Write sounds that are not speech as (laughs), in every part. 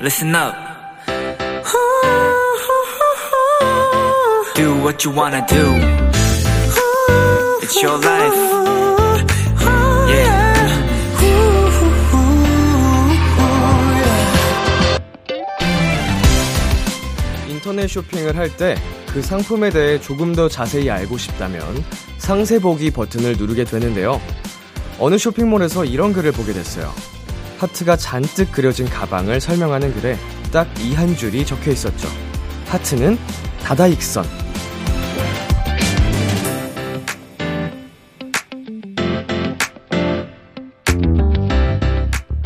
listen up. Do what you wanna do. It's your life. Yeah. 인터넷 쇼핑을 할 때 그 상품에 대해 조금 더 자세히 알고 싶다면 상세 보기 버튼을 누르게 되는데요. 어느 쇼핑몰에서 이런 글을 보게 됐어요. 하트가 잔뜩 그려진 가방을 설명하는 글에 딱 이 한 줄이 적혀 있었죠. 하트는 다다익선.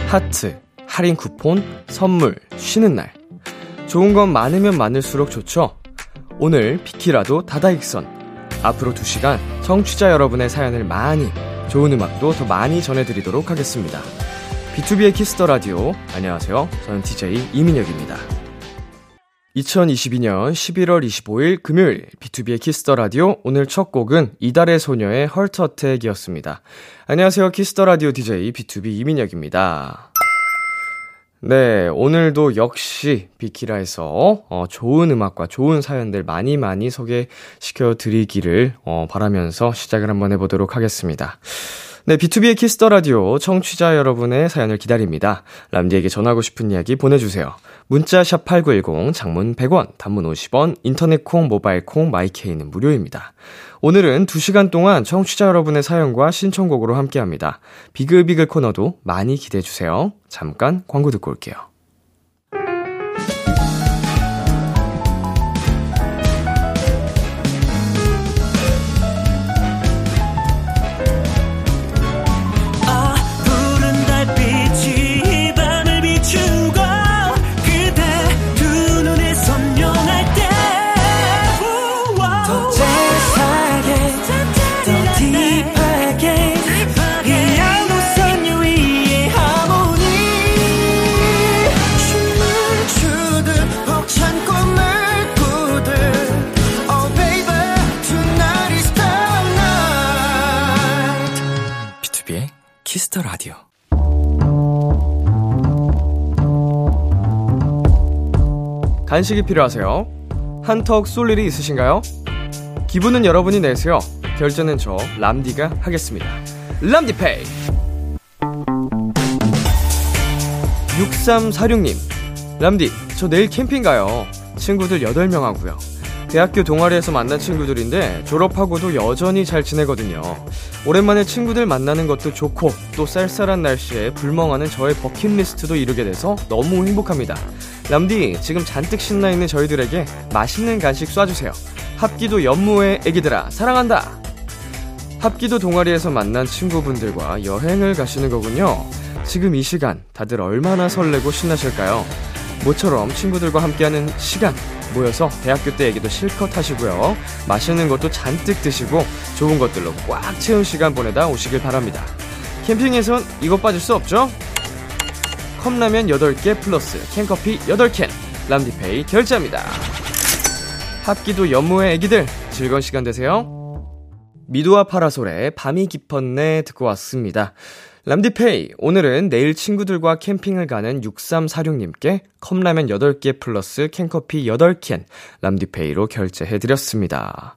하트, 할인 쿠폰, 선물, 쉬는 날. 좋은 건 많으면 많을수록 좋죠? 오늘 비키라도 다다익선. 앞으로 2시간 청취자 여러분의 사연을 많이, 좋은 음악도 더 많이 전해드리도록 하겠습니다. BTOB의 키스 더 라디오. 안녕하세요. 저는 DJ 이민혁입니다. 2022년 11월 25일 금요일 BTOB의 키스 더 라디오 오늘 첫 곡은 이달의 소녀의 Heart Attack이었습니다. 안녕하세요. 키스 더 라디오 DJ BTOB 이민혁입니다. 네, 오늘도 역시 비키라에서 어, 좋은 음악과 좋은 사연들 많이 많이 소개시켜 드리기를 어, 바라면서 시작을 한번 해보도록 하겠습니다. 네, BTOB의 키스 더 라디오 청취자 여러분의 사연을 기다립니다. 람디에게 전하고 싶은 이야기 보내주세요. 문자 샵 #8910 장문 100원, 단문 50원, 인터넷 콩, 모바일 콩, 마이케이는 무료입니다. 오늘은 2시간 동안 청취자 여러분의 사연과 신청곡으로 함께합니다. 비글비글 코너도 많이 기대해 주세요. 잠깐 광고 듣고 올게요. 간식이 필요하세요? 한턱 쏠 일이 있으신가요? 기분은 여러분이 내세요. 결제는 저 람디가 하겠습니다. 람디페이. 6346님. 람디, 저 내일 캠핑 가요. 친구들 8명 하고요. 대학교 동아리에서 만난 친구들인데 졸업하고도 여전히 잘 지내거든요. 오랜만에 친구들 만나는 것도 좋고 또 쌀쌀한 날씨에 불멍하는 저의 버킷리스트도 이루게 돼서 너무 행복합니다. 람디, 지금 잔뜩 신나 있는 저희들에게 맛있는 간식 쏴주세요. 합기도 연무의 애기들아, 사랑한다! 합기도 동아리에서 만난 친구분들과 여행을 가시는 거군요. 지금 이 시간 다들 얼마나 설레고 신나실까요? 모처럼 친구들과 함께하는 시간 모여서 대학교 때 얘기도 실컷 하시고요. 맛있는 것도 잔뜩 드시고 좋은 것들로 꽉 채운 시간 보내다 오시길 바랍니다. 캠핑에선 이것 빠질 수 없죠? 컵라면 8개 플러스 캔커피 8캔 람디페이 결제합니다. 합기도 연무의 애기들 즐거운 시간 되세요. 미도와 파라솔의 밤이 깊었네 듣고 왔습니다. 람디페이, 오늘은 내일 친구들과 캠핑을 가는 6346님께 컵라면 8개 플러스 캔커피 8캔 람디페이로 결제해드렸습니다.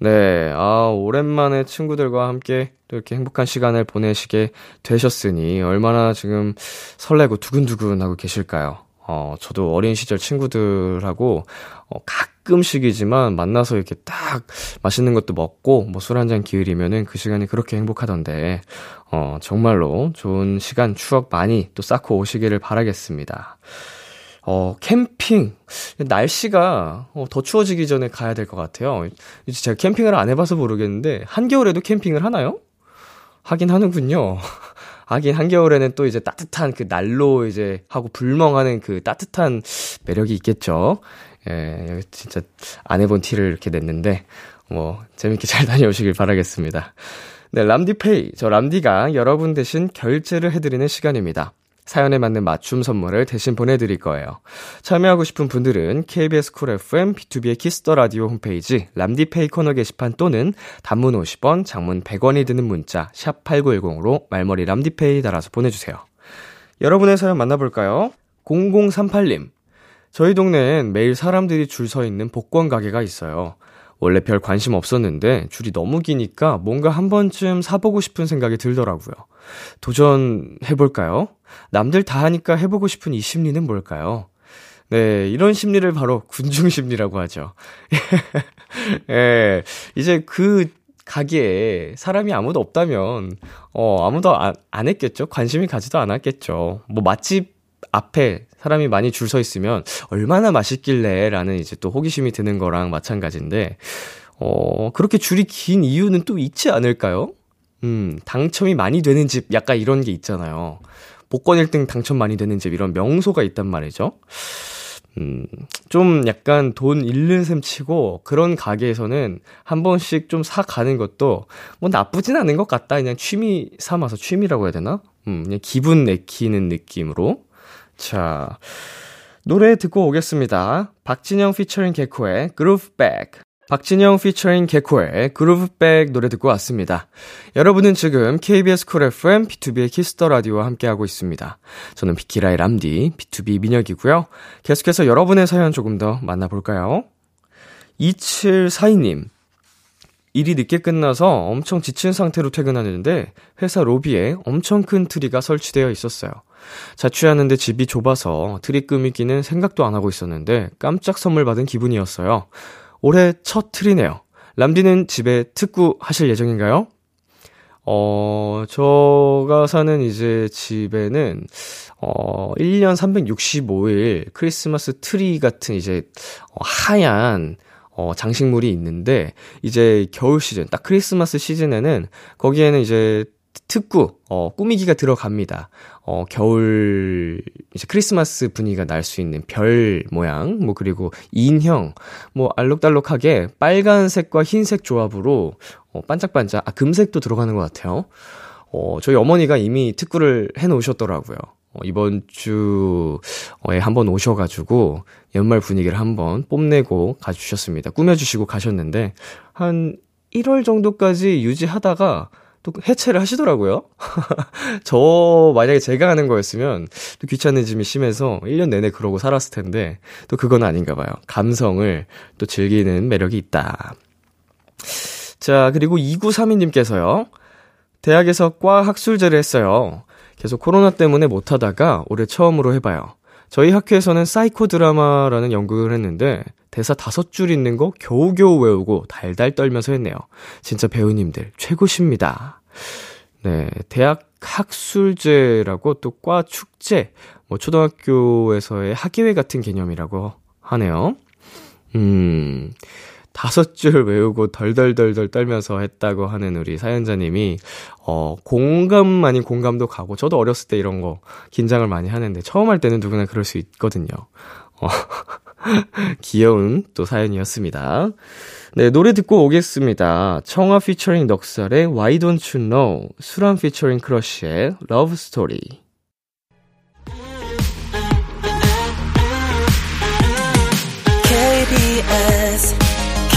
네, 아, 오랜만에 친구들과 함께 또 이렇게 행복한 시간을 보내시게 되셨으니 얼마나 지금 설레고 두근두근 하고 계실까요? 어, 저도 어린 시절 친구들하고, 어, 가끔씩이지만 만나서 이렇게 딱 맛있는 것도 먹고, 뭐 술 한 잔 기울이면은 그 시간이 그렇게 행복하던데, 어, 정말로 좋은 시간, 추억 많이 또 쌓고 오시기를 바라겠습니다. 어, 캠핑. 날씨가 어, 더 추워지기 전에 가야 될 것 같아요. 이제 제가 캠핑을 안 해봐서 모르겠는데, 한겨울에도 캠핑을 하나요? 하긴 하는군요. (laughs) 하긴 한겨울에는 또 이제 따뜻한 그 난로 이제 하고 불멍하는 그 따뜻한 매력이 있겠죠. 예, 진짜 안 해본 티를 이렇게 냈는데, 뭐, 재밌게 잘 다녀오시길 바라겠습니다. 네, 람디페이. 저 람디가 여러분 대신 결제를 해드리는 시간입니다. 사연에 맞는 맞춤 선물을 대신 보내드릴 거예요. 참여하고 싶은 분들은 KBS 쿨 FM BTOB의 키스 더 라디오 홈페이지 람디페이 코너 게시판 또는 단문 50원, 장문 100원이 드는 문자 샵 #8910으로 말머리 람디페이 달아서 보내주세요. 여러분의 사연 만나볼까요? 0038님. 저희 동네엔 매일 사람들이 줄 서 있는 복권 가게가 있어요. 원래 별 관심 없었는데 줄이 너무 기니까 뭔가 한 번쯤 사보고 싶은 생각이 들더라고요. 도전해볼까요? 남들 다 하니까 해보고 싶은 이 심리는 뭘까요? 네, 이런 심리를 바로 군중 심리라고 하죠. (laughs) 예, 이제 그 가게에 사람이 아무도 없다면, 어, 아무도 안, 안 했겠죠? 관심이 가지도 않았겠죠. 뭐 맛집 앞에 사람이 많이 줄 서 있으면 얼마나 맛있길래 라는 이제 또 호기심이 드는 거랑 마찬가지인데, 어, 그렇게 줄이 긴 이유는 또 있지 않을까요? 음, 당첨이 많이 되는 집 약간 이런 게 있잖아요. 복권 1등 당첨 많이 되는 집 이런 명소가 있단 말이죠. 음, 좀 약간 돈 잃는 셈 치고 그런 가게에서는 한 번씩 좀 사가는 것도 뭐 나쁘진 않은 것 같다. 그냥 취미 삼아서 취미라고 해야 되나? 음, 그냥 기분 내키는 느낌으로. 자, 노래 듣고 오겠습니다. 박진영 피처링 개코의 Groove Back. 박진영 피처링 개코의 Groove Back 노래 듣고 왔습니다. 여러분은 지금 KBS 쿨 FM BTOB의 키스 더 라디오와 함께하고 있습니다. 저는 비키라의 람디 BTOB 민혁이고요. 계속해서 여러분의 사연 조금 더 만나볼까요? 2742님. 일이 늦게 끝나서 엄청 지친 상태로 퇴근하는데 회사 로비에 엄청 큰 트리가 설치되어 있었어요. 자취하는데 집이 좁아서 트리 꾸미기는 생각도 안 하고 있었는데 깜짝 선물 받은 기분이었어요. 올해 첫 트리네요. 람디는 집에 트꾸 하실 예정인가요? 어, 저가 사는 이제 집에는, 어, 1년 365일 크리스마스 트리 같은 이제, 어, 하얀, 어, 장식물이 있는데, 이제 겨울 시즌, 딱 크리스마스 시즌에는, 거기에는 이제 트꾸, 어, 꾸미기가 들어갑니다. 어, 겨울, 이제 크리스마스 분위기가 날 수 있는 별 모양, 뭐, 그리고 인형, 뭐, 알록달록하게 빨간색과 흰색 조합으로, 어, 반짝반짝, 아, 금색도 들어가는 것 같아요. 어, 저희 어머니가 이미 특구를 해 놓으셨더라고요. 어, 이번 주에 한번 오셔가지고, 연말 분위기를 한번 뽐내고 가주셨습니다. 꾸며주시고 가셨는데, 한 1월 정도까지 유지하다가, 또 해체를 하시더라고요. (laughs) 저 만약에 제가 하는 거였으면 또 귀찮으짐이 심해서 1년 내내 그러고 살았을 텐데 또 그건 아닌가 봐요. 감성을 또 즐기는 매력이 있다. 자, 그리고 2932님께서요. 대학에서 과 학술제를 했어요. 계속 코로나 때문에 못하다가 올해 처음으로 해봐요. 저희 학교에서는 사이코 드라마라는 연극을 했는데 대사 다섯 줄 있는 거 겨우겨우 외우고 달달 떨면서 했네요. 진짜 배우님들 최고십니다. 네, 대학 학술제라고 또 과 축제, 뭐 초등학교에서의 학예회 같은 개념이라고 하네요. 음, 다섯 줄 외우고 덜덜덜덜 떨면서 했다고 하는 우리 사연자님이, 어, 공감 아닌 공감도 가고, 저도 어렸을 때 이런 거 긴장을 많이 하는데, 처음 할 때는 누구나 그럴 수 있거든요. 어, (laughs) 귀여운 또 사연이었습니다. 네, 노래 듣고 오겠습니다. 청하 피처링 넉살의 Why Don't You Know, 수란 피처링 크러쉬의 Love Story.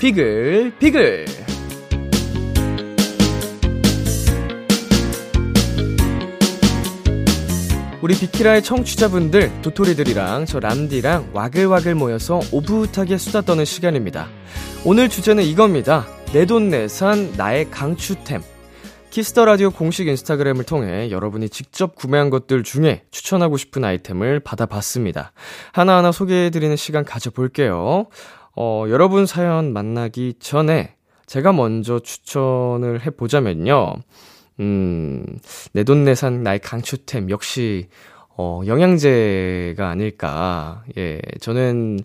비글 비글. 우리 비키라의 청취자분들, 도토리들이랑 저 람디랑 와글와글 모여서 오붓하게 수다 떠는 시간입니다. 오늘 주제는 이겁니다. 내돈내산 나의 강추템. 키스 더 라디오 공식 인스타그램을 통해 여러분이 직접 구매한 것들 중에 추천하고 싶은 아이템을 받아봤습니다. 하나하나 소개해드리는 시간 가져볼게요. 어, 여러분 사연 만나기 전에 제가 먼저 추천을 해보자면요. 음, 내돈내산 나의 강추템 역시 어, 영양제가 아닐까. 예, 저는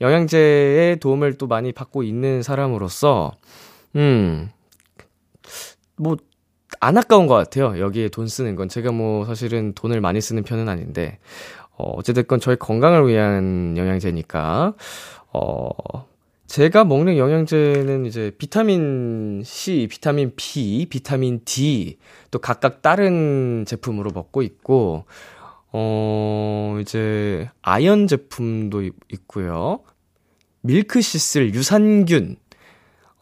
영양제의 도움을 또 많이 받고 있는 사람으로서, 음, 뭐, 안 아까운 것 같아요. 여기에 돈 쓰는 건. 제가 뭐, 사실은 돈을 많이 쓰는 편은 아닌데, 어, 어찌됐건 저희 건강을 위한 영양제니까, 어, 제가 먹는 영양제는 이제 비타민 C, 비타민 B, 비타민 D, 또 각각 다른 제품으로 먹고 있고, 어, 이제, 아연 제품도 있고요. 밀크시슬, 유산균,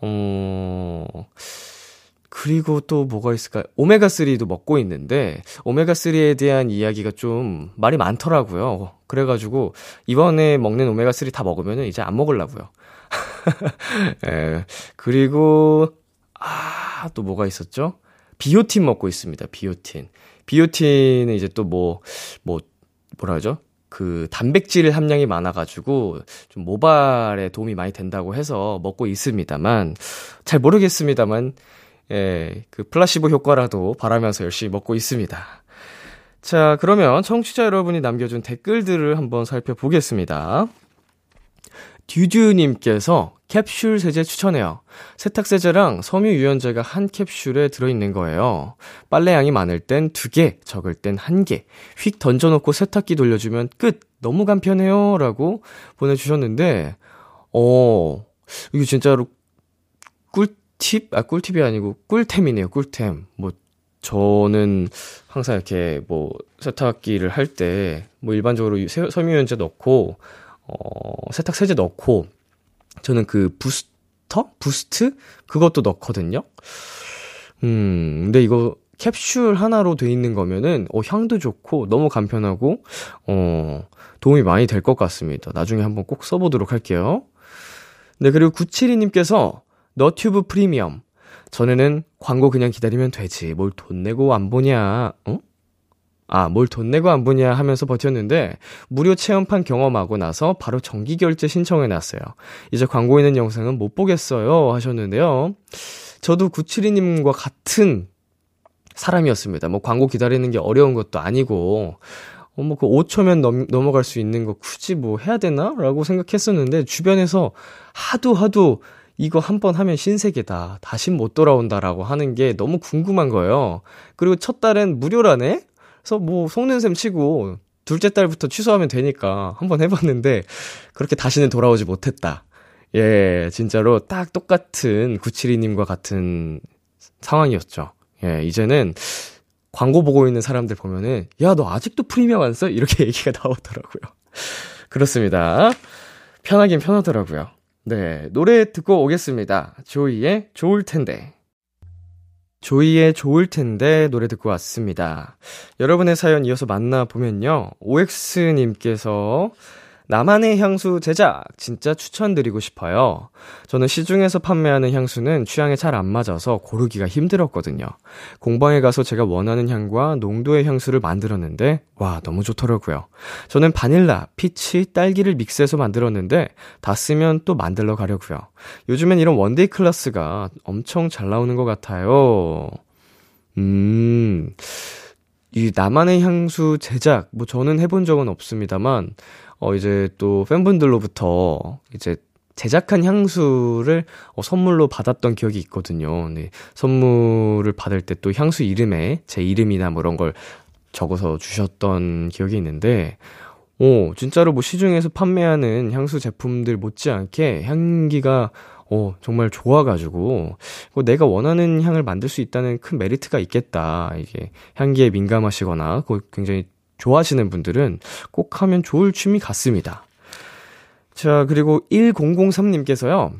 어, 그리고 또 뭐가 있을까요? 오메가3도 먹고 있는데, 오메가3에 대한 이야기가 좀 말이 많더라고요. 그래가지고, 이번에 먹는 오메가3 다 먹으면 이제 안 먹으려고요. (laughs) 예, 그리고, 아, 또 뭐가 있었죠? 비오틴 먹고 있습니다, 비오틴. 비오틴은 이제 또 뭐, 뭐, 뭐라 하죠? 그 단백질 함량이 많아가지고 좀 모발에 도움이 많이 된다고 해서 먹고 있습니다만 잘 모르겠습니다만 예, 그 플라시보 효과라도 바라면서 열심히 먹고 있습니다. 자, 그러면 청취자 여러분이 남겨준 댓글들을 한번 살펴보겠습니다. 듀듀님께서 캡슐 세제 추천해요. 세탁 세제랑 섬유 유연제가 한 캡슐에 들어있는 거예요. 빨래 양이 많을 땐 두 개, 적을 땐 한 개. 휙 던져놓고 세탁기 돌려주면 끝! 너무 간편해요. 라고 보내주셨는데, 어, 이거 진짜로 꿀 팁? 아, 꿀팁이 아니고 꿀템이네요, 꿀템. 뭐, 저는 항상 이렇게 뭐 세탁기를 할 때 뭐 일반적으로 섬유유연제 넣고 어, 세탁 세제 넣고 저는 그 부스터? 부스트? 그것도 넣거든요. 음, 근데 이거 캡슐 하나로 돼 있는 거면은 어 향도 좋고 너무 간편하고 어 도움이 많이 될 것 같습니다. 나중에 한번 꼭 써보도록 할게요. 네 그리고 972님께서 너튜브 프리미엄 전에는 광고 그냥 기다리면 되지 뭘 돈 내고 안 보냐 어? 아, 뭘 돈 내고 안 보냐 하면서 버텼는데, 무료 체험판 경험하고 나서 바로 정기 결제 신청해 놨어요. 이제 광고 있는 영상은 못 보겠어요. 하셨는데요. 저도 972님과 같은 사람이었습니다. 뭐 광고 기다리는 게 어려운 것도 아니고, 어, 뭐 그 5초면 넘, 넘어갈 수 있는 거 굳이 뭐 해야 되나? 라고 생각했었는데, 주변에서 하도 하도 이거 한 번 하면 신세계다. 다시 못 돌아온다라고 하는 게 너무 궁금한 거예요. 그리고 첫 달엔 무료라네? 그래서 뭐 속는 셈 치고 둘째 딸부터 취소하면 되니까 한번 해봤는데 그렇게 다시는 돌아오지 못했다. 예, 진짜로 딱 똑같은 972님과 같은 상황이었죠. 예, 이제는 광고 보고 있는 사람들 보면은, 야, 너 아직도 프리미엄 안 써? 이렇게 (laughs) 얘기가 나오더라고요. 그렇습니다. 편하긴 편하더라고요. 네, 노래 듣고 오겠습니다. 조이의 좋을 텐데. 조이의 좋을 텐데 노래 듣고 왔습니다. 여러분의 사연 이어서 만나보면요. OX님께서 나만의 향수 제작 진짜 추천드리고 싶어요. 저는 시중에서 판매하는 향수는 취향에 잘 안 맞아서 고르기가 힘들었거든요. 공방에 가서 제가 원하는 향과 농도의 향수를 만들었는데 와 너무 좋더라고요. 저는 바닐라, peach, 딸기를 믹스해서 만들었는데 다 쓰면 또 만들러 가려고요. 요즘엔 이런 one day 클래스가 엄청 잘 나오는 것 같아요. 음. 이 나만의 향수 제작, 뭐 저는 해본 적은 없습니다만, 어, 이제 또 팬분들로부터 이제 제작한 향수를 어, 선물로 받았던 기억이 있거든요. 네. 선물을 받을 때 또 향수 이름에 제 이름이나 뭐 이런 걸 적어서 주셨던 기억이 있는데, 오, 진짜로 뭐 시중에서 판매하는 향수 제품들 못지않게 향기가 어, 정말 좋아가지고, 뭐 내가 원하는 향을 만들 수 있다는 큰 메리트가 있겠다. 이게 향기에 민감하시거나, 굉장히 좋아하시는 분들은 꼭 하면 좋을 취미 같습니다. 자, 그리고 1003님께서요.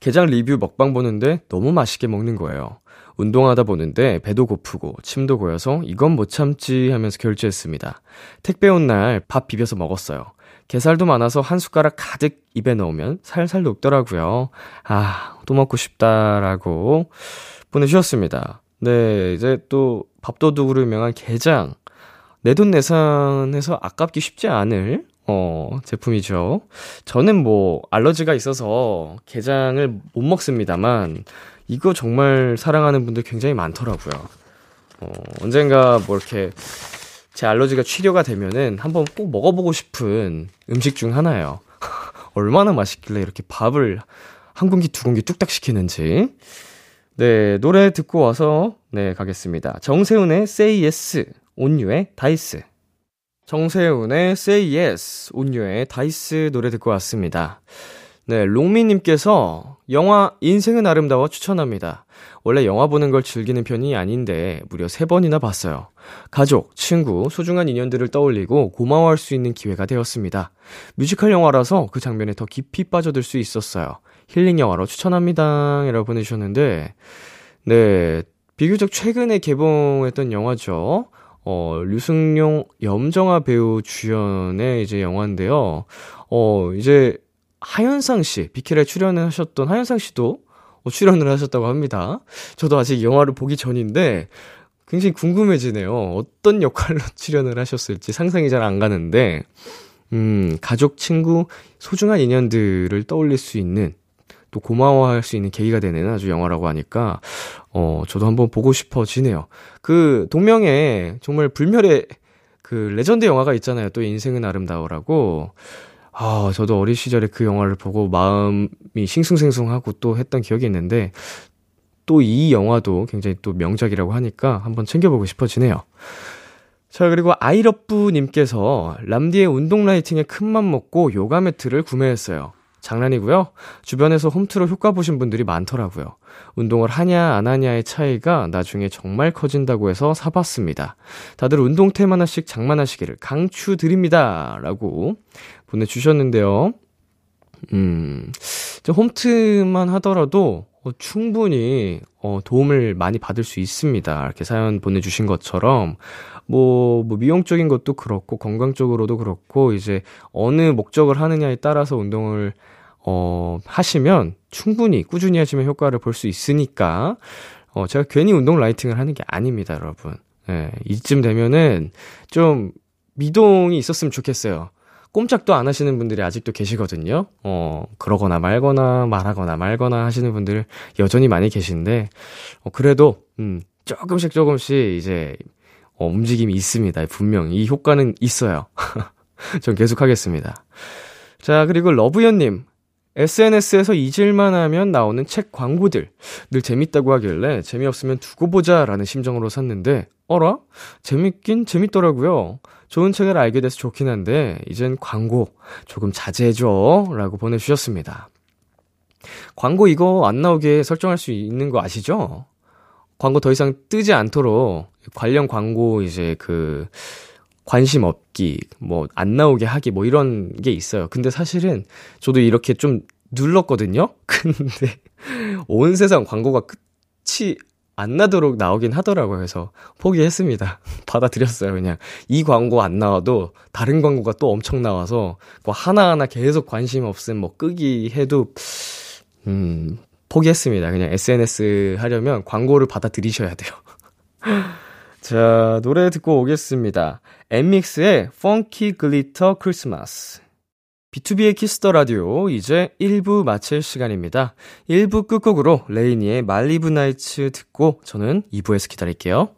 게장 리뷰 먹방 보는데 너무 맛있게 먹는 거예요. 운동하다 보는데 배도 고프고 침도 고여서 이건 못 참지 하면서 결제했습니다. 택배 온 날 밥 비벼서 먹었어요. 게살도 많아서 한 숟가락 가득 입에 넣으면 살살 녹더라고요. 아, 또 먹고 싶다라고 보내주셨습니다. 네, 이제 또 밥도둑으로 유명한 게장. 내 돈 내산해서 아깝기 쉽지 않을 어, 제품이죠. 저는 뭐 알러지가 있어서 게장을 못 먹습니다만 이거 정말 사랑하는 분들 굉장히 많더라고요. 어, 언젠가 뭐 이렇게 제 알러지가 치료가 되면은 한번 꼭 먹어보고 싶은 음식 중 하나예요. (laughs) 얼마나 맛있길래 이렇게 밥을 한 공기 두 공기 뚝딱 시키는지. 네, 노래 듣고 와서 네, 가겠습니다. 정세운의 Say Yes, 온유의 DICE. 정세운의 Say Yes, 온유의 DICE 노래 듣고 왔습니다. 네, 롱미님께서 영화 인생은 아름다워 추천합니다. 원래 영화 보는 걸 즐기는 편이 아닌데 무려 3번이나 봤어요. 가족, 친구, 소중한 인연들을 떠올리고 고마워할 수 있는 기회가 되었습니다. 뮤지컬 영화라서 그 장면에 더 깊이 빠져들 수 있었어요. 힐링 영화로 추천합니다. 이라고 보내주셨는데, 네, 비교적 최근에 개봉했던 영화죠. 어, 류승용, 염정아 배우 주연의 이제 영화인데요. 어, 이제 하현상 씨, 비키라에 출연을 하셨던 하현상 씨도 어, 출연을 하셨다고 합니다. 저도 아직 영화를 보기 전인데 굉장히 궁금해지네요. 어떤 역할로 (laughs) 출연을 하셨을지 상상이 잘 안 가는데, 음, 가족, 친구, 소중한 인연들을 떠올릴 수 있는 또 고마워할 수 있는 계기가 되는 아주 영화라고 하니까, 어, 저도 한번 보고 싶어지네요. 그, 동명에 정말 불멸의 그 레전드 영화가 있잖아요. 또 인생은 아름다워라고. 아, 저도 어린 시절에 그 영화를 보고 마음이 싱숭생숭하고 또 했던 기억이 있는데, 또 이 영화도 굉장히 또 명작이라고 하니까 한번 챙겨보고 싶어지네요. 자, 그리고 아이러브 님께서 람디의 운동 lighting에 큰 맘 먹고 요가 매트를 구매했어요. 장난이고요. 주변에서 홈트로 효과 보신 분들이 많더라고요. 운동을 하냐 안 하냐의 차이가 나중에 정말 커진다고 해서 사봤습니다. 다들 운동템 하나씩 장만하시기를 강추드립니다. 라고 보내주셨는데요. 음, 홈트만 하더라도 어, 충분히 어, 도움을 많이 받을 수 있습니다. 이렇게 사연 보내주신 것처럼 뭐, 뭐 미용적인 것도 그렇고 건강적으로도 그렇고 이제 어느 목적을 하느냐에 따라서 운동을 어, 하시면 충분히 꾸준히 하시면 효과를 볼 수 있으니까 어, 제가 괜히 운동 라이팅을 하는 게 아닙니다, 여러분. 예, 이쯤 되면은 좀 미동이 있었으면 좋겠어요. 꼼짝도 안 하시는 분들이 아직도 계시거든요. 어, 그러거나 말거나 말하거나 말거나 하시는 분들 여전히 많이 계신데, 어, 그래도, 음, 조금씩 조금씩 이제, 어, 움직임이 있습니다. 분명 이 효과는 있어요. (laughs) 전 계속 하겠습니다. 자, 그리고 러브연님. SNS에서 잊을만 하면 나오는 책 광고들. 늘 재밌다고 하길래 재미없으면 두고 보자 라는 심정으로 샀는데, 어라? 재밌긴 재밌더라고요. 좋은 책을 알게 돼서 좋긴 한데, 이젠 광고 조금 자제해줘. 라고 보내주셨습니다. 광고 이거 안 나오게 설정할 수 있는 거 아시죠? 광고 더 이상 뜨지 않도록 관련 광고 이제 그, 관심 없기, 뭐, 안 나오게 하기, 뭐, 이런 게 있어요. 근데 사실은 저도 이렇게 좀 눌렀거든요? (laughs) 근데 온 세상 광고가 끝이 안 나도록 나오긴 하더라고요. 그래서 포기했습니다. (laughs) 받아들였어요. 그냥 이 광고 안 나와도 다른 광고가 또 엄청 나와서 뭐 하나하나 계속 관심 없음 뭐 끄기 해도 음 포기했습니다. 그냥 SNS 하려면 광고를 받아들이셔야 돼요. (laughs) 자, 노래 듣고 오겠습니다. 엔믹스의 Funky Glitter Christmas. B2B의 키스터 라디오 이제 1부 마칠 시간입니다. 1부 끝곡으로 LANY의 Malibu Nights 듣고 저는 2부에서 기다릴게요.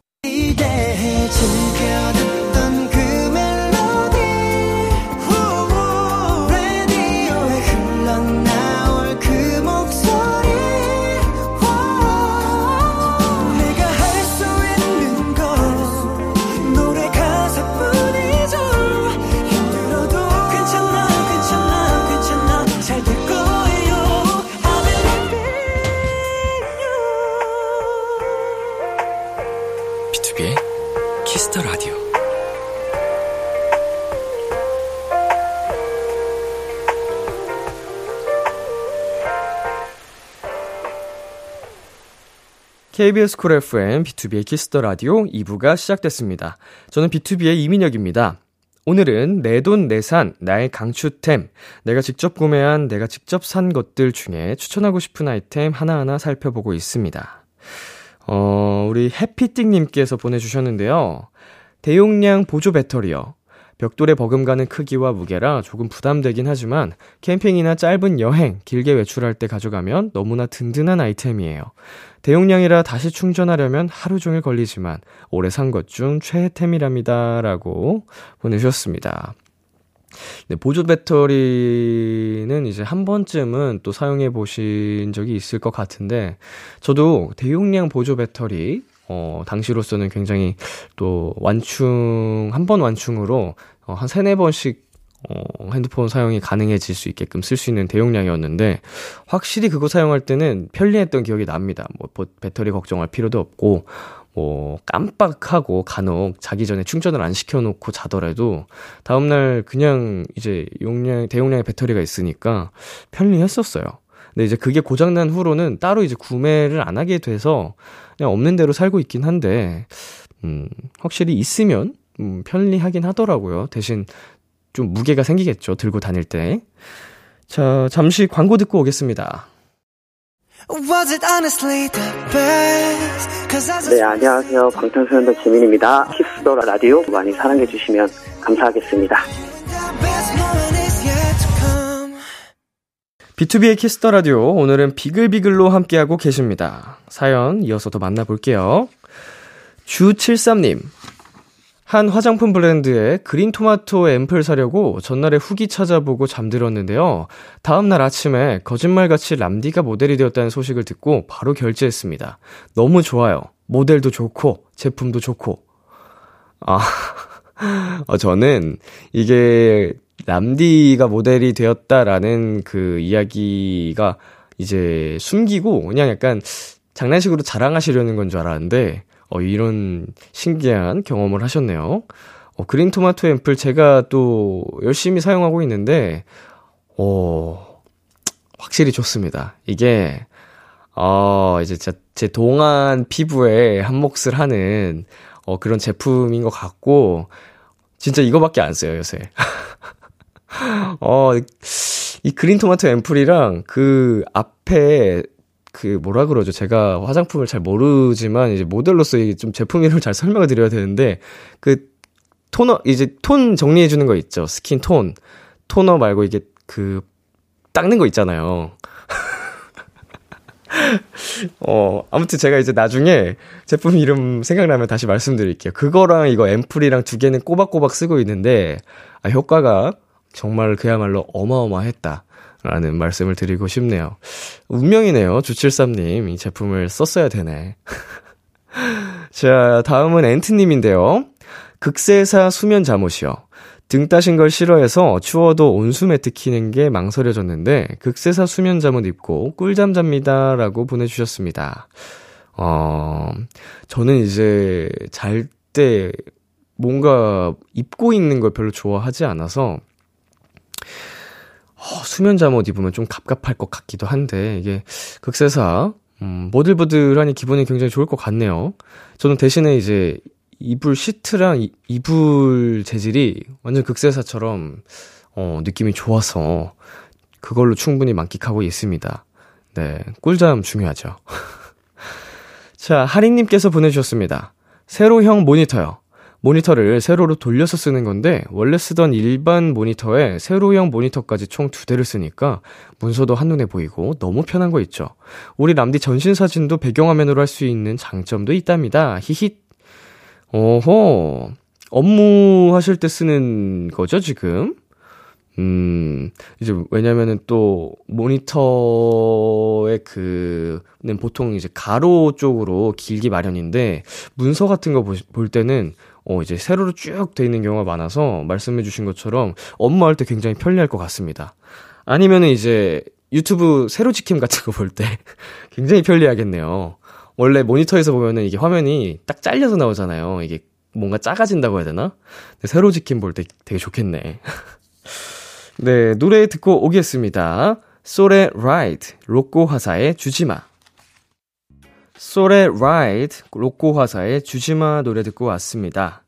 KBS 쿨 FM, B2B의 키스터 라디오 2부가 시작됐습니다. 저는 BTOB의 이민혁입니다. 오늘은 내 돈 내산 나의 강추템 내가 직접 구매한 내가 직접 산 것들 중에 추천하고 싶은 아이템 하나하나 살펴보고 있습니다. 어, 우리 해피띵님께서 보내주셨는데요. 대용량 보조 배터리요. 벽돌에 버금가는 크기와 무게라 조금 부담되긴 하지만 캠핑이나 짧은 여행, 길게 외출할 때 가져가면 너무나 든든한 아이템이에요. 대용량이라 다시 충전하려면 하루 종일 걸리지만 올해 산 것 중 최애템이랍니다. 라고 보내주셨습니다. 네, 보조 배터리는 이제 한 번쯤은 또 사용해 보신 적이 있을 것 같은데, 저도 대용량 보조 배터리, 어, 당시로서는 굉장히 또 완충, 한 번 완충으로 어, 한 세네 번씩 어, 핸드폰 사용이 가능해질 수 있게끔 쓸 수 있는 대용량이었는데, 확실히 그거 사용할 때는 편리했던 기억이 납니다. 뭐, 배터리 걱정할 필요도 없고, 뭐, 깜빡하고 간혹 자기 전에 충전을 안 시켜놓고 자더라도, 다음날 그냥 이제 용량, 대용량의 배터리가 있으니까 편리했었어요. 근데 이제 그게 고장난 후로는 따로 이제 구매를 안 하게 돼서, 그냥 없는 대로 살고 있긴 한데, 음, 확실히 있으면, 음, 편리하긴 하더라고요. 대신 좀 무게가 생기겠죠. 들고 다닐 때. 자, 잠시 광고 듣고 오겠습니다. 네, 안녕하세요. 방탄소년단 지민입니다. Kiss the Radio 많이 사랑해 주시면 감사하겠습니다. B2B의 키스터 라디오 오늘은 비글비글로 함께하고 계십니다. 사연 이어서 더 만나볼게요. 주73님 한 화장품 브랜드의 그린 토마토 앰플 사려고 전날에 후기 찾아보고 잠들었는데요. 다음날 아침에 거짓말같이 람디가 모델이 되었다는 소식을 듣고 바로 결제했습니다. 너무 좋아요. 모델도 좋고, 제품도 좋고. 아, (laughs) 어, 저는 이게 람디가 모델이 되었다라는 그 이야기가 이제 숨기고 그냥 약간 장난식으로 자랑하시려는 건 줄 알았는데, 어, 이런 신기한 경험을 하셨네요. 어, 그린 토마토 앰플 제가 또 열심히 사용하고 있는데, 어, 확실히 좋습니다. 이게, 어, 이제 제, 제 동안 피부에 한 몫을 하는, 어, 그런 제품인 것 같고, 진짜 이거밖에 안 써요, 요새. (laughs) 어, 이 그린 토마토 앰플이랑 그 앞에 그 뭐라 그러죠? 제가 화장품을 잘 모르지만 이제 모델로서 좀 제품 이름을 잘 설명을 드려야 되는데 그 토너 이제 톤 정리해 주는 거 있죠. 스킨 톤. 토너 말고 이게 그 닦는 거 있잖아요. (laughs) 어, 아무튼 제가 이제 나중에 제품 이름 생각나면 다시 말씀드릴게요. 그거랑 이거 앰플이랑 두 개는 꼬박꼬박 쓰고 있는데, 아, 효과가 정말 그야말로 어마어마했다. 라는 말씀을 드리고 싶네요. 운명이네요. 주칠삼님. 이 제품을 썼어야 되네. (laughs) 자, 다음은 엔트님인데요. 극세사 수면 잠옷이요. 등 따신 걸 싫어해서 추워도 온수 매트 키는 게 망설여졌는데, 극세사 수면 잠옷 입고 꿀잠 잡니다. 라고 보내주셨습니다. 어, 저는 이제 잘 때 뭔가 입고 있는 걸 별로 좋아하지 않아서, 어, 수면 잠옷 입으면 좀 갑갑할 것 같기도 한데, 이게 극세사, 음, 보들보들하니 기분이 굉장히 좋을 것 같네요. 저는 대신에 이제 이불 시트랑 이, 이불 재질이 완전 극세사처럼, 어, 느낌이 좋아서 그걸로 충분히 만끽하고 있습니다. 네, 꿀잠 중요하죠. (laughs) 자, 하리님께서 보내주셨습니다. 세로형 모니터요. 모니터를 세로로 돌려서 쓰는 건데 원래 쓰던 일반 모니터에 세로형 모니터까지 총 두 대를 쓰니까 문서도 한눈에 보이고 너무 편한 거 있죠. 우리 람디 전신 사진도 배경화면으로 할 수 있는 장점도 있답니다. 히힛. 오호. 업무 하실 때 쓰는 거죠, 지금? 음, 이제, 왜냐면은 또, 모니터의 그,는 보통 이제 가로 쪽으로 길기 마련인데, 문서 같은 거 볼 때는 어, 이제 세로로 쭉 돼 있는 경우가 많아서 말씀해 주신 것처럼 업무할 때 굉장히 편리할 것 같습니다. 아니면은 이제 유튜브 세로 직캠 같은 거 볼 때 (laughs) 굉장히 편리하겠네요. 원래 모니터에서 보면은 이게 화면이 딱 잘려서 나오잖아요. 이게 뭔가 작아진다고 해야 되나? 세로 직캠 볼때 되게 좋겠네. (laughs) 네, 노래 듣고 오겠습니다. 소레 라이트, 로꼬 화사의 주지마. 소레 라이트, 로꼬 화사의 주지마 노래 듣고 왔습니다.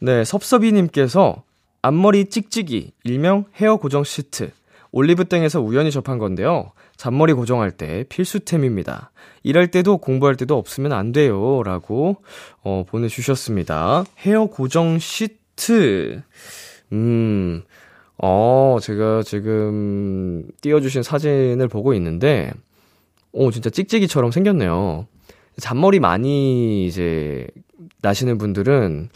네, 섭섭이님께서 앞머리 찍찍이, 일명 헤어 고정 시트, 올리브땡에서 우연히 접한 건데요. 잔머리 고정할 때 필수템입니다. 일할 때도 공부할 때도 없으면 안 돼요. 라고, 어, 보내주셨습니다. 헤어 고정 시트. 음, 어, 제가 지금 띄워주신 사진을 보고 있는데, 오, 진짜 찍찍이처럼 생겼네요. 잔머리 많이 이제 나시는 분들은,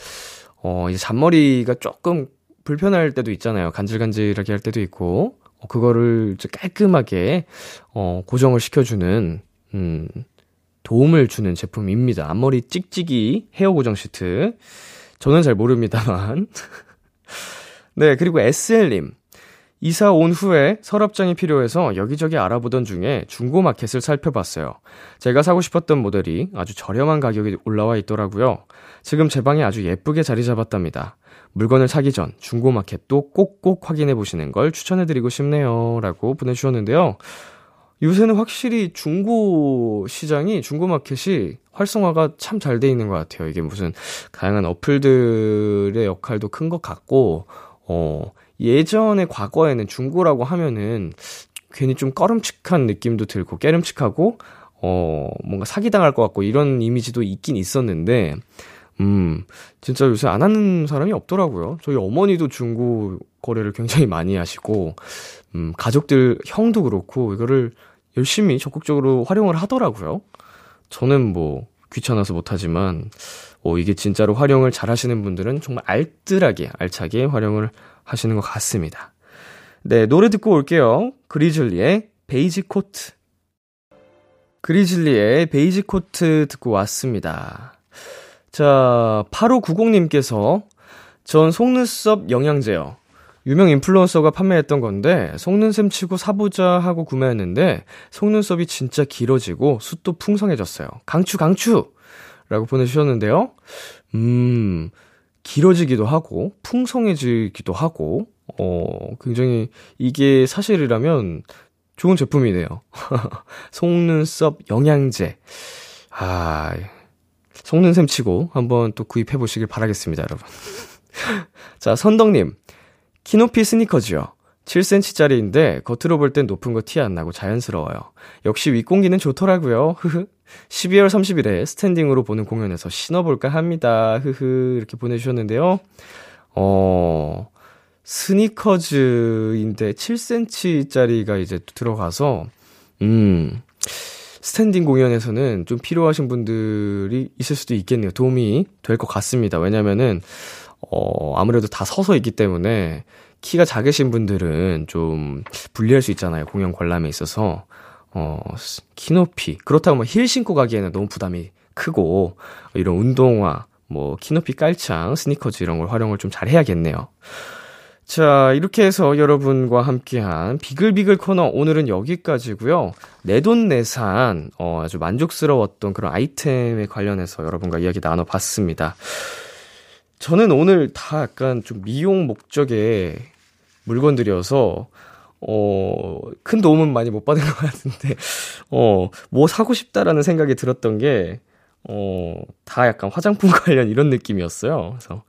어, 이제 잔머리가 조금 불편할 때도 있잖아요. 간질간질하게 할 때도 있고, 어, 그거를 이제 깔끔하게, 어, 고정을 시켜주는, 음, 도움을 주는 제품입니다. 앞머리 찍찍이 헤어 고정 시트. 저는 잘 모릅니다만. (laughs) 네, 그리고 SL님. 이사 온 후에 서랍장이 필요해서 여기저기 알아보던 중에 중고 마켓을 살펴봤어요. 제가 사고 싶었던 모델이 아주 저렴한 가격이 올라와 있더라고요. 지금 제 방에 아주 예쁘게 자리 잡았답니다. 물건을 사기 전 중고 마켓도 꼭꼭 확인해 보시는 걸 추천해 드리고 싶네요. 라고 보내주셨는데요. 요새는 확실히 중고 시장이, 중고 마켓이 활성화가 참 잘 돼 있는 것 같아요. 이게 무슨 다양한 어플들의 역할도 큰 것 같고, 어, 예전에 과거에는 중고라고 하면은 괜히 좀 꺼름칙한 느낌도 들고 깨름칙하고 어 뭔가 사기당할 것 같고 이런 이미지도 있긴 있었는데 음 진짜 요새 안 하는 사람이 없더라고요. 저희 어머니도 중고 거래를 굉장히 많이 하시고 음 가족들 형도 그렇고 이거를 열심히 적극적으로 활용을 하더라고요. 저는 뭐 귀찮아서 못하지만 어 이게 진짜로 활용을 잘 하시는 분들은 정말 알뜰하게 알차게 활용을 하시는 것 같습니다. 네, 노래 듣고 올게요. 그리즐리의 베이지 코트. 그리즐리의 베이지 코트 듣고 왔습니다. 자, 8590님께서 전 속눈썹 영양제요. 유명 인플루언서가 판매했던 건데 속는 셈 치고 사보자 하고 구매했는데 속눈썹이 진짜 길어지고 숱도 풍성해졌어요. 강추 강추! 라고 보내주셨는데요. 음, 길어지기도 하고, 풍성해지기도 하고, 어, 굉장히 이게 사실이라면 좋은 제품이네요. (laughs) 속눈썹 영양제. 아, 속눈샘 치고 한번 또 구입해 보시길 바라겠습니다, 여러분. (laughs) 자, 선덕님. 키노피 스니커즈요. 7cm짜리인데 겉으로 볼 땐 높은 거 티 안 나고 자연스러워요. 역시 윗공기는 좋더라고요. 흐흐. 12월 30일에 스탠딩으로 보는 공연에서 신어볼까 합니다. 흐흐. 이렇게 보내주셨는데요. 어, 스니커즈인데 7cm짜리가 이제 들어가서, 음, 스탠딩 공연에서는 좀 필요하신 분들이 있을 수도 있겠네요. 도움이 될 것 같습니다. 왜냐면은, 어, 아무래도 다 서서 있기 때문에 키가 작으신 분들은 좀 불리할 수 있잖아요. 공연 관람에 있어서. 어, 키 높이. 그렇다고 뭐 힐 신고 가기에는 너무 부담이 크고, 이런 운동화, 뭐, 키 높이 깔창, 스니커즈 이런 걸 활용을 좀 잘 해야겠네요. 자, 이렇게 해서 여러분과 함께한 비글비글 코너 오늘은 여기까지고요. 내돈내산 어, 아주 만족스러웠던 그런 아이템에 관련해서 여러분과 이야기 나눠봤습니다. 저는 오늘 다 약간 좀 미용 목적의 물건들이어서 어, 큰 도움은 많이 못 받은 것 같은데, 어, 뭐 사고 싶다라는 생각이 들었던 게, 어, 다 약간 화장품 (laughs) 관련 이런 느낌이었어요. 그래서,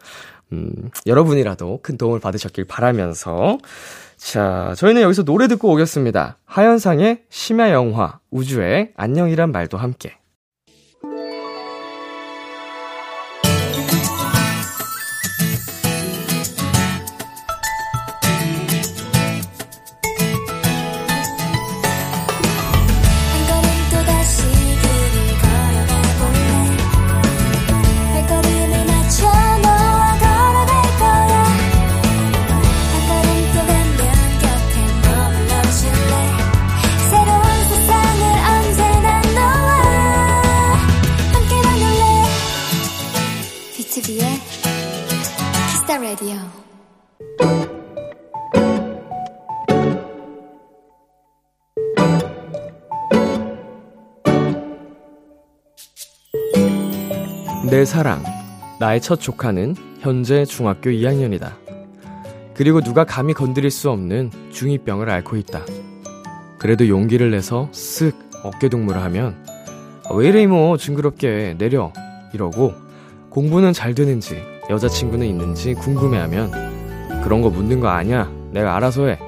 음, 여러분이라도 큰 도움을 받으셨길 바라면서, 자, 저희는 여기서 노래 듣고 오겠습니다. 하현상의 심야 영화, 우주의 안녕이란 말도 함께. 내 사랑, 나의 첫 조카는 현재 중학교 2학년이다. 그리고 누가 감히 건드릴 수 없는 중2병을 앓고 있다. 그래도 용기를 내서 쓱 어깨동무를 하면 왜 이래 이모 징그럽게 내려 이러고 공부는 잘 되는지 여자친구는 있는지 궁금해하면 그런 거 묻는 거 아니야 내가 알아서 해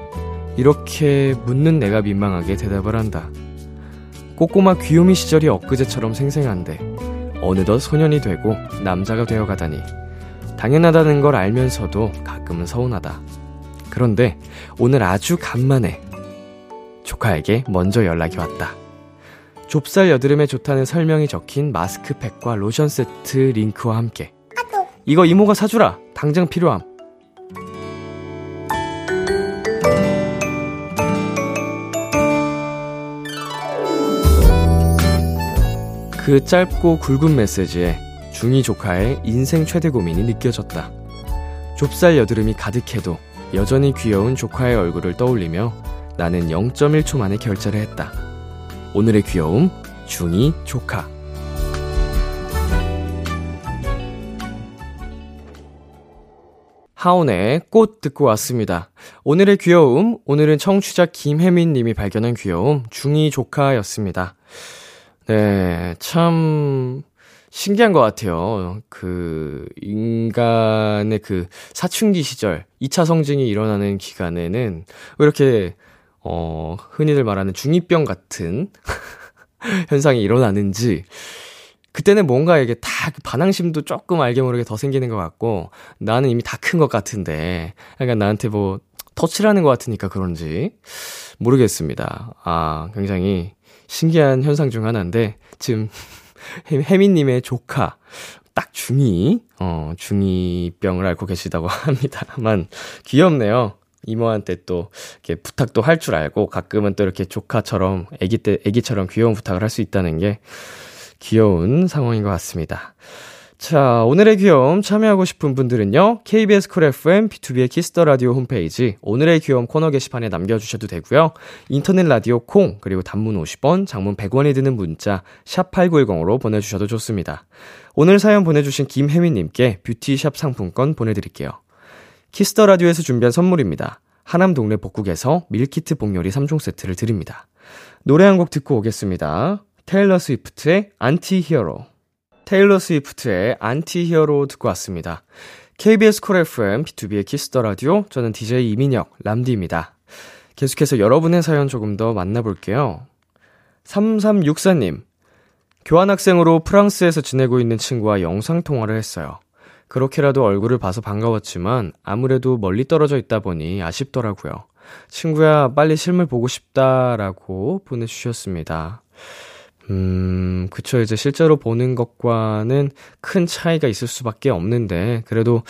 이렇게 묻는 내가 민망하게 대답을 한다. 꼬꼬마 귀요미 시절이 엊그제처럼 생생한데 어느덧 소년이 되고 남자가 되어 가다니 당연하다는 걸 알면서도 가끔은 서운하다. 그런데 오늘 아주 간만에 조카에게 먼저 연락이 왔다. 좁쌀 여드름에 좋다는 설명이 적힌 마스크팩과 로션 세트 링크와 함께 이거 이모가 사주라 당장 필요함 그 짧고 굵은 메시지에 중이 조카의 인생 최대 고민이 느껴졌다. 좁쌀 여드름이 가득해도 여전히 귀여운 조카의 얼굴을 떠올리며 나는 0.1초 만에 결제를 했다. 오늘의 귀여움, 중이 조카. 하온의 꽃 듣고 왔습니다. 오늘의 귀여움, 오늘은 청취자 김혜민 님이 발견한 귀여움, 중이 조카였습니다. 네, 참, 신기한 것 같아요. 그, 인간의 그 사춘기 시절, 2차 성징이 일어나는 기간에는 왜 이렇게, 어, 흔히들 말하는 중2병 같은 (laughs) 현상이 일어나는지, 그때는 뭔가 이게 다그 반항심도 조금 알게 모르게 더 생기는 것 같고, 나는 이미 다 큰 것 같은데, 약간 나한테 뭐, 터치라는 것 같으니까 그런지, 모르겠습니다. 아, 굉장히 신기한 현상 중 하나인데, 지금, 혜민님의 조카, 딱 중2, 어, 중2병을 앓고 계시다고 (laughs) 합니다만, 귀엽네요. 이모한테 또, 이렇게 부탁도 할 줄 알고, 가끔은 또 이렇게 조카처럼, 애기 때, 애기처럼 귀여운 부탁을 할 수 있다는 게, 귀여운 상황인 것 같습니다. 자, 오늘의 귀여움 참여하고 싶은 분들은요, KBS 쿨 FM, B2B의 키스터 라디오 홈페이지, 오늘의 귀여움 코너 게시판에 남겨 주셔도 되고요 인터넷 라디오 콩, 그리고 단문 50원, 장문 100원이 드는 문자, 샵 8910으로 보내 주셔도 좋습니다. 오늘 사연 보내 주신 김혜민 님께 뷰티샵 상품권 보내 드릴게요. Kiss the Radio에서 준비한 선물입니다. 하남 동네 복국에서 밀키트 복요리 3종 세트를 드립니다. 노래 한 곡 듣고 오겠습니다. 테일러 스위프트의 Anti-Hero. 테일러 스위프트의 Anti-Hero 듣고 왔습니다. KBS 콜 FM, B2B의 키스터 라디오. 저는 DJ 이민혁, 람디입니다. 계속해서 여러분의 사연 조금 더 만나볼게요. 3364님. 교환학생으로 프랑스에서 지내고 있는 친구와 영상통화를 했어요. 그렇게라도 얼굴을 봐서 반가웠지만 아무래도 멀리 떨어져 있다 보니 아쉽더라고요. 친구야, 빨리 실물 보고 싶다라고 보내주셨습니다. 음, 그쵸. 이제 실제로 보는 것과는 큰 차이가 있을 수밖에 없는데, 그래도,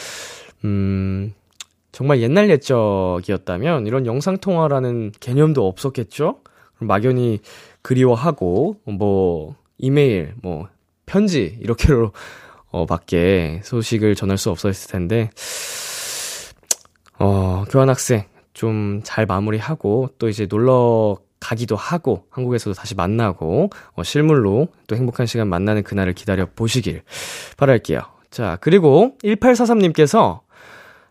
음, 정말 옛날 옛적이었다면 이런 영상통화라는 개념도 없었겠죠? 막연히 그리워하고, 뭐, 이메일, 뭐, 편지, 이렇게로, 어, 밖에 소식을 전할 수 없었을 텐데, 어, 교환학생 좀 잘 마무리하고, 또 이제 놀러 가기도 하고 한국에서도 다시 만나고 어, 실물로 또 행복한 시간 만나는 그날을 기다려 보시길 바랄게요. 자, 그리고 1843님께서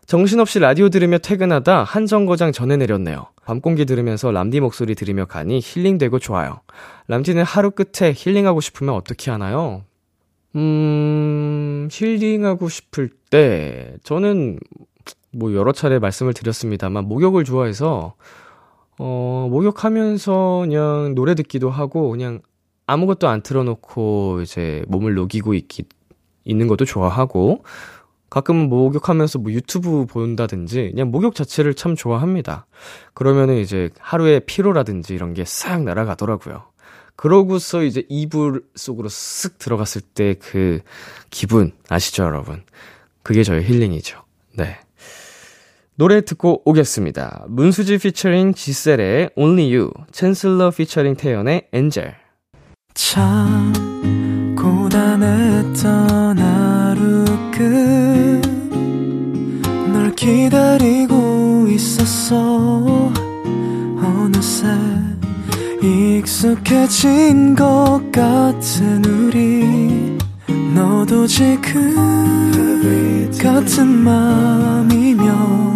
정신없이 라디오 들으며 퇴근하다 한 정거장 전에 내렸네요. 밤 공기 들으면서 람디 목소리 들으며 가니 힐링되고 좋아요. 람디는 하루 끝에 힐링하고 싶으면 어떻게 하나요? 음, 힐링하고 싶을 때, 저는 뭐 여러 차례 말씀을 드렸습니다만, 목욕을 좋아해서, 어, 목욕하면서 그냥 노래 듣기도 하고, 그냥 아무것도 안 틀어놓고 이제 몸을 녹이고 있기, 있는 것도 좋아하고, 가끔 목욕하면서 뭐 유튜브 본다든지, 그냥 목욕 자체를 참 좋아합니다. 그러면은 이제 하루의 피로라든지 이런 게 싹 날아가더라고요. 그러고서 이제 이불 속으로 쓱 들어갔을 때 그 기분 아시죠, 여러분? 그게 저의 힐링이죠. 네. 노래 듣고 오겠습니다. 문수지 피처링 지셀의 Only You, 챈슬러 피처링 태연의 엔젤. 참 고단했던 하루 끝널 기다리고 있었어 어느새 익숙해진 것 같은 우리 너도 지금 같은 맘이면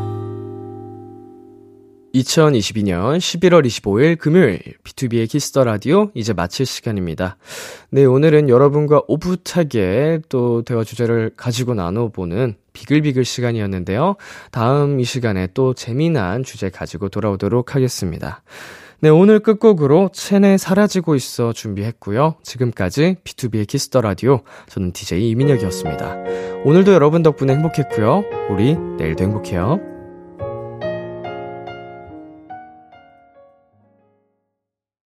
2022년 11월 25일 금요일 B2B의 키스터 라디오 이제 마칠 시간입니다. 네, 오늘은 여러분과 오붓하게 또 대화 주제를 가지고 나눠보는 비글비글 시간이었는데요. 다음 이 시간에 또 재미난 주제 가지고 돌아오도록 하겠습니다. 네, 오늘 끝곡으로 첸의 사라지고 있어 준비했고요. 지금까지 B2B의 키스터 라디오 저는 DJ 이민혁이었습니다. 오늘도 여러분 덕분에 행복했고요. 우리 내일도 행복해요.